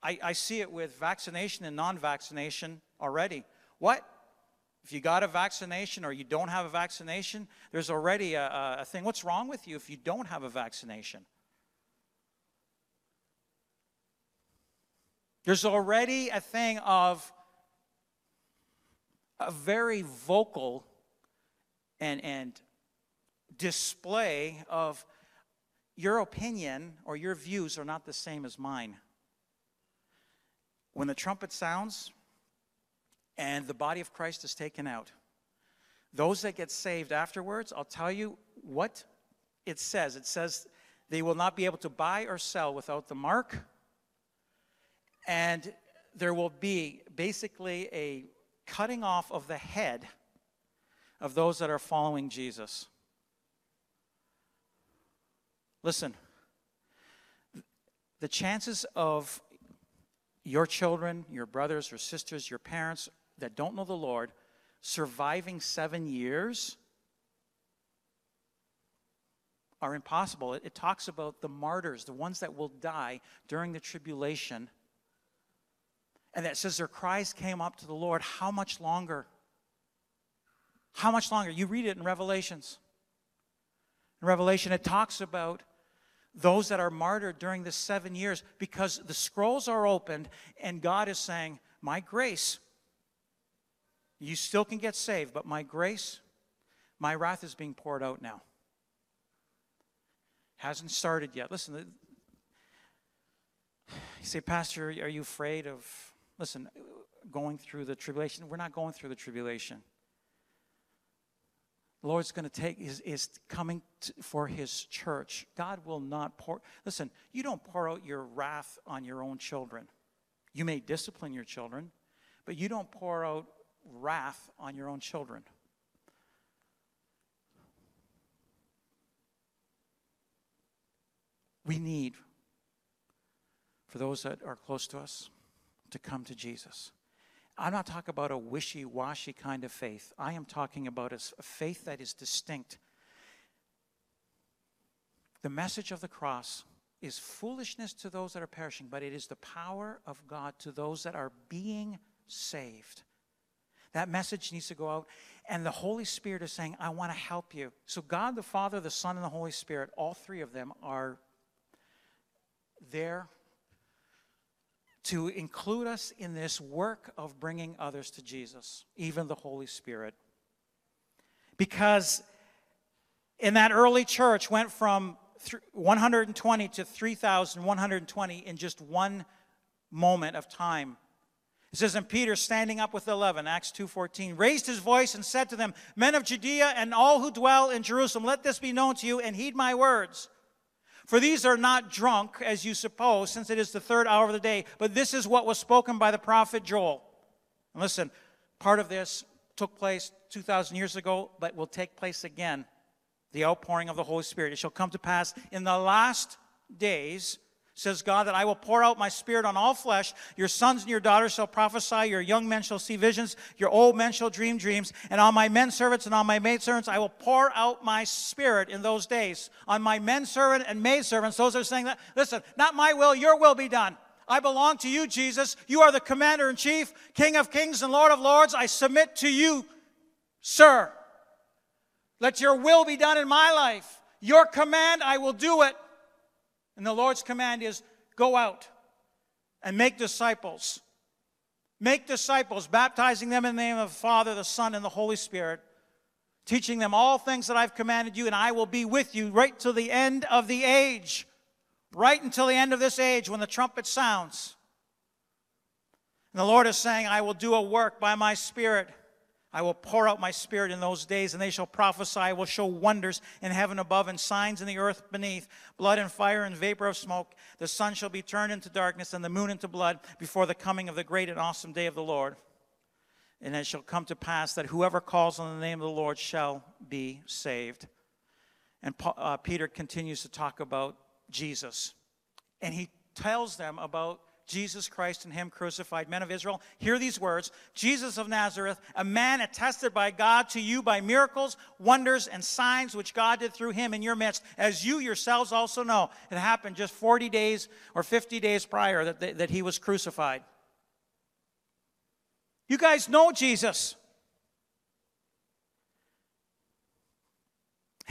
I, I see it with vaccination and non vaccination already. What? If you got a vaccination or you don't have a vaccination, there's already a, a thing. What's wrong with you if you don't have a vaccination? There's already a thing of a very vocal and, and display of your opinion or your views are not the same as mine. When the trumpet sounds, and the body of Christ is taken out. Those that get saved afterwards, I'll tell you what it says. It says they will not be able to buy or sell without the mark, and there will be basically a cutting off of the head of those that are following Jesus. Listen, the chances of your children, your brothers or sisters, your parents that don't know the Lord surviving seven years are impossible. It, it, talks about the martyrs, the ones that will die during the tribulation. And that says their cries came up to the Lord. How much longer? How much longer? You read it in Revelations. In Revelation, it talks about those that are martyred during the seven years because the scrolls are opened and God is saying, My grace you still can get saved, but my grace, my wrath is being poured out now. Hasn't started yet. Listen, you say, Pastor, are you afraid of, listen, going through the tribulation? We're not going through the tribulation. The Lord's going to take, is, is coming to, for his church. God will not pour, listen, you don't pour out your wrath on your own children. You may discipline your children, but you don't pour out wrath on your own children. We need, for those that are close to us, to come to Jesus. I'm not talking about a wishy washy kind of faith. I am talking about a faith that is distinct. The message of the cross is foolishness to those that are perishing, but it is the power of God to those that are being saved. That message needs to go out. And the Holy Spirit is saying, I want to help you. So, God the Father, the Son, and the Holy Spirit, all three of them are there to include us in this work of bringing others to Jesus, even the Holy Spirit. Because in that early church went from 120 to 3,120 in just one moment of time. It says, And Peter, standing up with eleven, Acts 2.14, raised his voice and said to them, Men of Judea and all who dwell in Jerusalem, let this be known to you and heed my words. For these are not drunk, as you suppose, since it is the third hour of the day, but this is what was spoken by the prophet Joel. And listen, part of this took place 2,000 years ago, but will take place again. The outpouring of the Holy Spirit. It shall come to pass in the last days says God, that I will pour out my spirit on all flesh. Your sons and your daughters shall prophesy, your young men shall see visions, your old men shall dream dreams, and on my men servants and on my maid servants I will pour out my spirit in those days. On my men servant and maid servants, those are saying that, listen, not my will, your will be done. I belong to you, Jesus. You are the commander in chief, King of kings and Lord of lords. I submit to you, sir. Let your will be done in my life. Your command, I will do it. And the Lord's command is go out and make disciples. Make disciples, baptizing them in the name of the Father, the Son, and the Holy Spirit, teaching them all things that I've commanded you, and I will be with you right till the end of the age. Right until the end of this age when the trumpet sounds. And the Lord is saying, I will do a work by my Spirit. I will pour out my spirit in those days, and they shall prophesy. I will show wonders in heaven above and signs in the earth beneath blood and fire and vapor of smoke. The sun shall be turned into darkness and the moon into blood before the coming of the great and awesome day of the Lord. And it shall come to pass that whoever calls on the name of the Lord shall be saved. And uh, Peter continues to talk about Jesus. And he tells them about Jesus Christ and Him crucified. Men of Israel, hear these words Jesus of Nazareth, a man attested by God to you by miracles, wonders, and signs which God did through Him in your midst, as you yourselves also know. It happened just 40 days or 50 days prior that, that He was crucified. You guys know Jesus.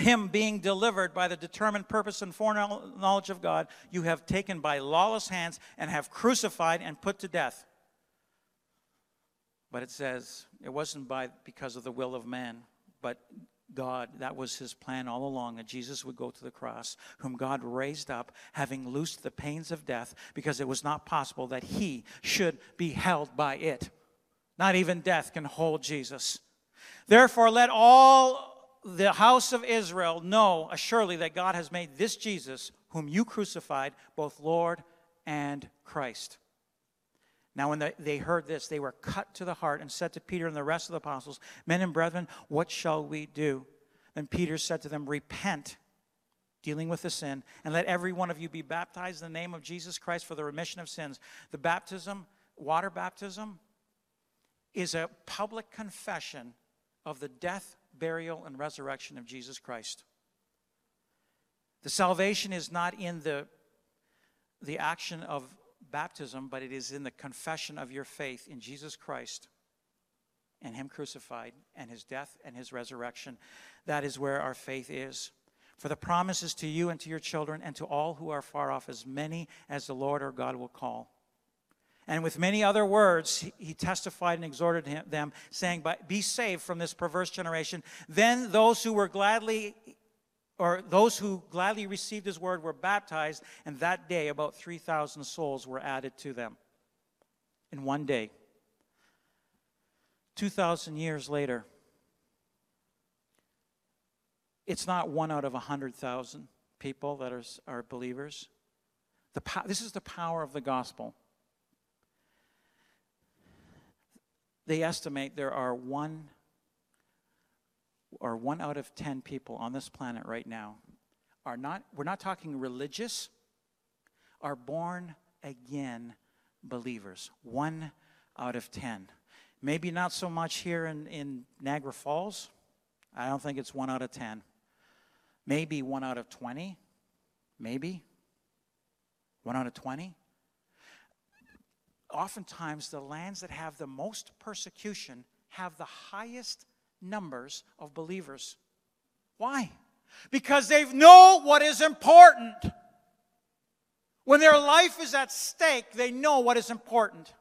Him being delivered by the determined purpose and foreknowledge of God, you have taken by lawless hands and have crucified and put to death. But it says it wasn't by because of the will of man, but God, that was his plan all along, that Jesus would go to the cross, whom God raised up, having loosed the pains of death, because it was not possible that he should be held by it. Not even death can hold Jesus. Therefore, let all the house of Israel know assuredly that God has made this Jesus, whom you crucified, both Lord and Christ. Now, when they heard this, they were cut to the heart and said to Peter and the rest of the apostles, Men and brethren, what shall we do? Then Peter said to them, Repent, dealing with the sin, and let every one of you be baptized in the name of Jesus Christ for the remission of sins. The baptism, water baptism, is a public confession of the death, burial, and resurrection of Jesus Christ. The salvation is not in the, the action of baptism, but it is in the confession of your faith in Jesus Christ and Him crucified and His death and His resurrection. That is where our faith is. For the promises to you and to your children and to all who are far off, as many as the Lord our God will call. And with many other words, he testified and exhorted him, them, saying, Be saved from this perverse generation. Then those who were gladly, or those who gladly received his word were baptized, and that day about 3,000 souls were added to them. In one day. 2,000 years later, it's not one out of 100,000 people that are, are believers. The, this is the power of the gospel. They estimate there are one or one out of 10 people on this planet right now are not, we're not talking religious, are born again believers. One out of 10. Maybe not so much here in, in Niagara Falls. I don't think it's one out of 10. Maybe one out of 20. Maybe. One out of 20 oftentimes the lands that have the most persecution have the highest numbers of believers. Why? Because they know what is important. When their life is at stake, they know what is important.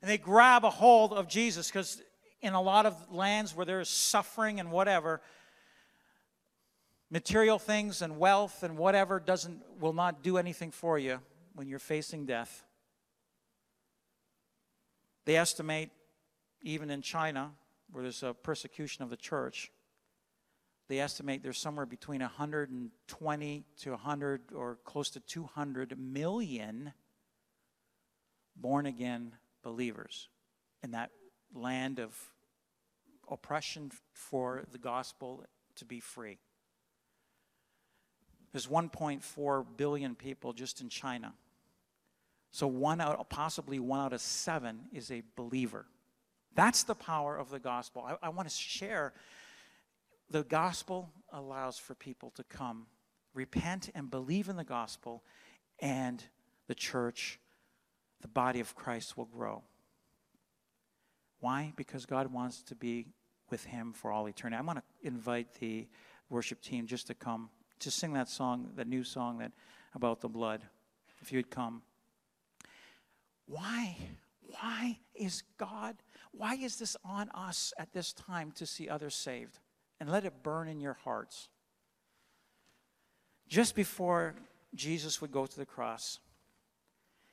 And they grab a hold of Jesus because in a lot of lands where there is suffering and whatever, material things and wealth and whatever doesn't will not do anything for you when you're facing death. They estimate, even in China, where there's a persecution of the church, they estimate there's somewhere between 120 to 100 or close to 200 million born again believers in that land of oppression for the gospel to be free. There's 1.4 billion people just in China. So one out, possibly one out of seven is a believer. That's the power of the gospel. I, I want to share the gospel allows for people to come, repent, and believe in the gospel, and the church, the body of Christ, will grow. Why? Because God wants to be with Him for all eternity. I want to invite the worship team just to come to sing that song, that new song that about the blood. If you'd come. Why? Why is God, why is this on us at this time to see others saved? And let it burn in your hearts. Just before Jesus would go to the cross,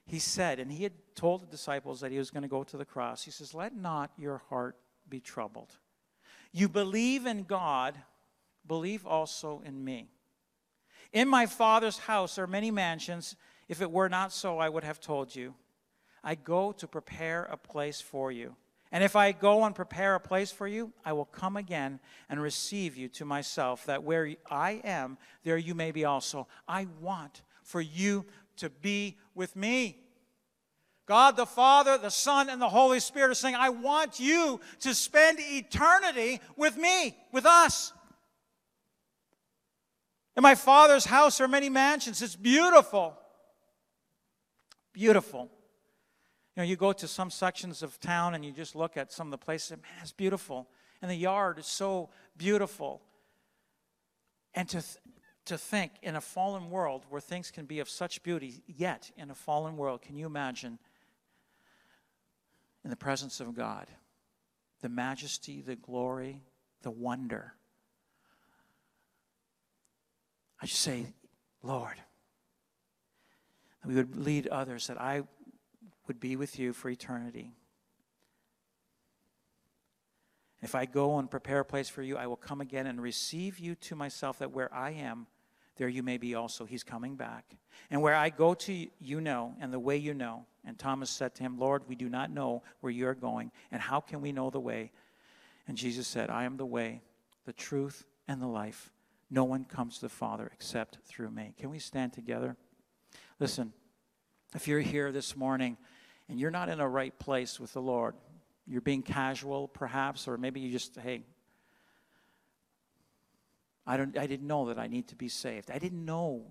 he said, and he had told the disciples that he was going to go to the cross, he says, Let not your heart be troubled. You believe in God, believe also in me. In my Father's house are many mansions. If it were not so, I would have told you. I go to prepare a place for you. And if I go and prepare a place for you, I will come again and receive you to myself, that where I am, there you may be also. I want for you to be with me. God the Father, the Son, and the Holy Spirit are saying, I want you to spend eternity with me, with us. In my Father's house are many mansions. It's beautiful. Beautiful. You know, you go to some sections of town and you just look at some of the places, man, it's beautiful. And the yard is so beautiful. And to, th- to think in a fallen world where things can be of such beauty, yet in a fallen world, can you imagine in the presence of God the majesty, the glory, the wonder? I just say, Lord, we would lead others that I would be with you for eternity. If I go and prepare a place for you, I will come again and receive you to myself, that where I am, there you may be also. He's coming back. And where I go to, you know, and the way you know. And Thomas said to him, Lord, we do not know where you are going, and how can we know the way? And Jesus said, I am the way, the truth, and the life. No one comes to the Father except through me. Can we stand together? Listen, if you're here this morning and you're not in a right place with the Lord, you're being casual perhaps, or maybe you just, hey, I, don't, I didn't know that I need to be saved. I didn't know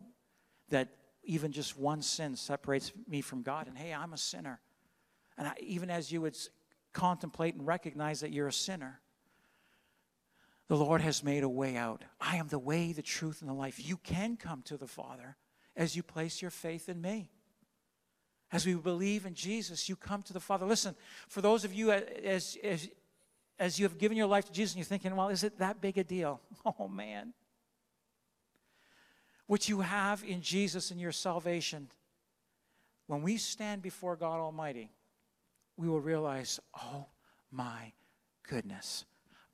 that even just one sin separates me from God. And hey, I'm a sinner. And I, even as you would contemplate and recognize that you're a sinner, the Lord has made a way out. I am the way, the truth, and the life. You can come to the Father as you place your faith in me. As we believe in Jesus, you come to the Father. Listen, for those of you as, as, as you have given your life to Jesus and you're thinking, well, is it that big a deal? Oh, man. What you have in Jesus and your salvation, when we stand before God Almighty, we will realize, oh my goodness,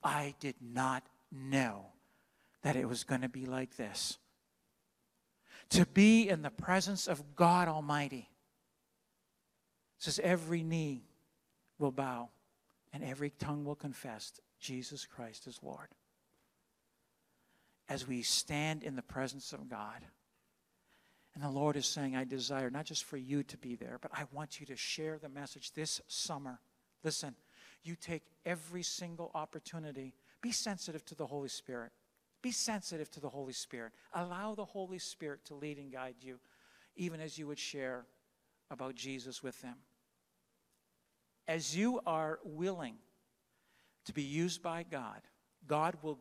I did not know that it was going to be like this. To be in the presence of God Almighty says every knee will bow and every tongue will confess Jesus Christ is Lord. As we stand in the presence of God, and the Lord is saying, I desire not just for you to be there, but I want you to share the message this summer. Listen, you take every single opportunity. Be sensitive to the Holy Spirit. Be sensitive to the Holy Spirit. Allow the Holy Spirit to lead and guide you, even as you would share about Jesus with them as you are willing to be used by God, God will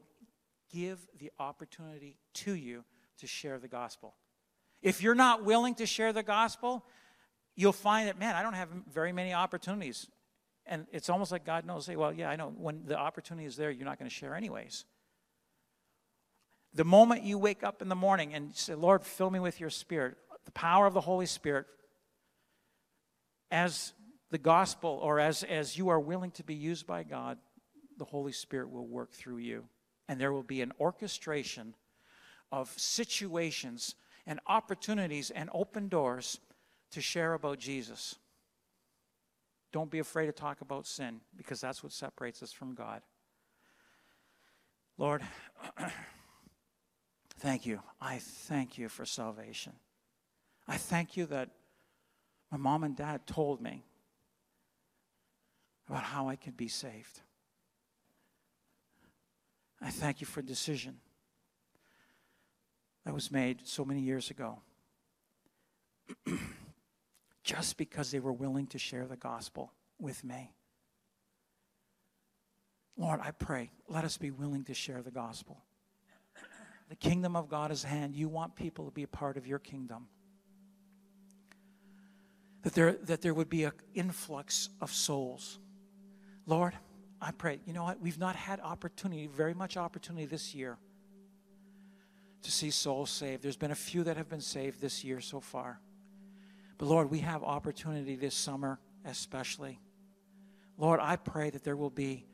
give the opportunity to you to share the gospel. If you're not willing to share the gospel, you'll find that, man, I don't have very many opportunities. And it's almost like God knows, say, well, yeah, I know. When the opportunity is there, you're not going to share anyways. The moment you wake up in the morning and say, Lord, fill me with your spirit, the power of the Holy Spirit, as the gospel or as, as you are willing to be used by God, the Holy Spirit will work through you. And there will be an orchestration of situations and opportunities and open doors to share about Jesus. Don't be afraid to talk about sin because that's what separates us from God. Lord, thank you. I thank you for salvation. I thank you that my mom and dad told me about how I could be saved. I thank you for a decision that was made so many years ago. Just because they were willing to share the gospel with me. Lord, I pray, let us be willing to share the gospel. The kingdom of God is hand. You want people to be a part of your kingdom. That there, that there would be an influx of souls Lord, I pray, you know what? We've not had opportunity, very much opportunity this year to see souls saved. There's been a few that have been saved this year so far. But Lord, we have opportunity this summer, especially. Lord, I pray that there will be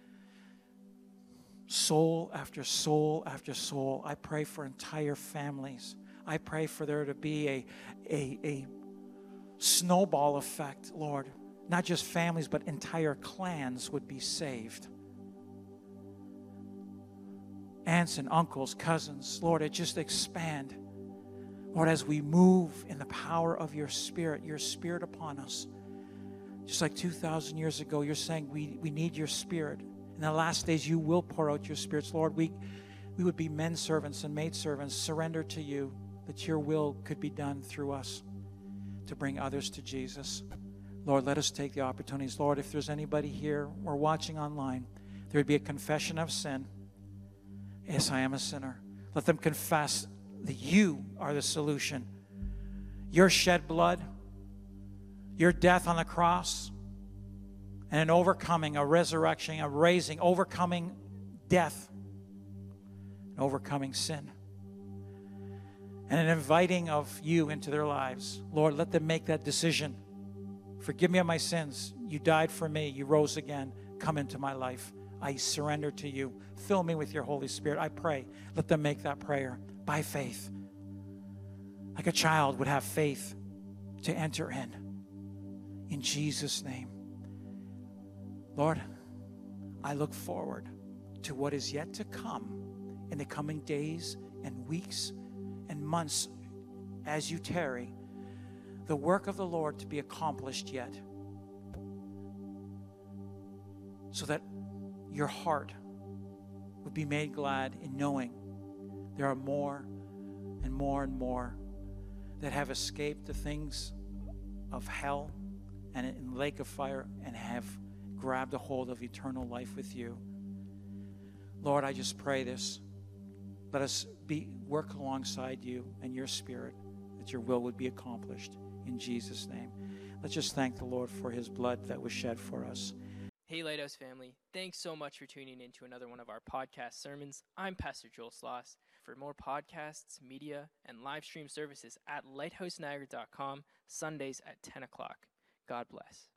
soul after soul after soul. I pray for entire families. I pray for there to be a, a, a snowball effect, Lord. Not just families, but entire clans would be saved. Aunts and uncles, cousins, Lord, it just expand. Lord, as we move in the power of your Spirit, your Spirit upon us. Just like 2,000 years ago, you're saying we, we need your Spirit. In the last days, you will pour out your spirits. Lord, we, we would be men servants and maid servants, surrender to you that your will could be done through us to bring others to Jesus. Lord, let us take the opportunities. Lord, if there's anybody here or watching online, there would be a confession of sin. Yes, I am a sinner. Let them confess that you are the solution. Your shed blood, your death on the cross, and an overcoming, a resurrection, a raising, overcoming death, and overcoming sin, and an inviting of you into their lives. Lord, let them make that decision. Forgive me of my sins. You died for me. You rose again. Come into my life. I surrender to you. Fill me with your Holy Spirit. I pray. Let them make that prayer by faith. Like a child would have faith to enter in. In Jesus' name. Lord, I look forward to what is yet to come in the coming days and weeks and months as you tarry, the work of the Lord to be accomplished yet. So that your heart would be made glad in knowing there are more and more and more that have escaped the things of hell and in lake of fire and have grabbed a hold of eternal life with you. Lord, I just pray this. Let us be work alongside you and your spirit that your will would be accomplished in Jesus' name. Let's just thank the Lord for his blood that was shed for us. Hey, Lighthouse family. Thanks so much for tuning in to another one of our podcast sermons. I'm Pastor Joel Sloss. For more podcasts, media, and live stream services at lighthouseniagara.com, Sundays at 10 o'clock. God bless.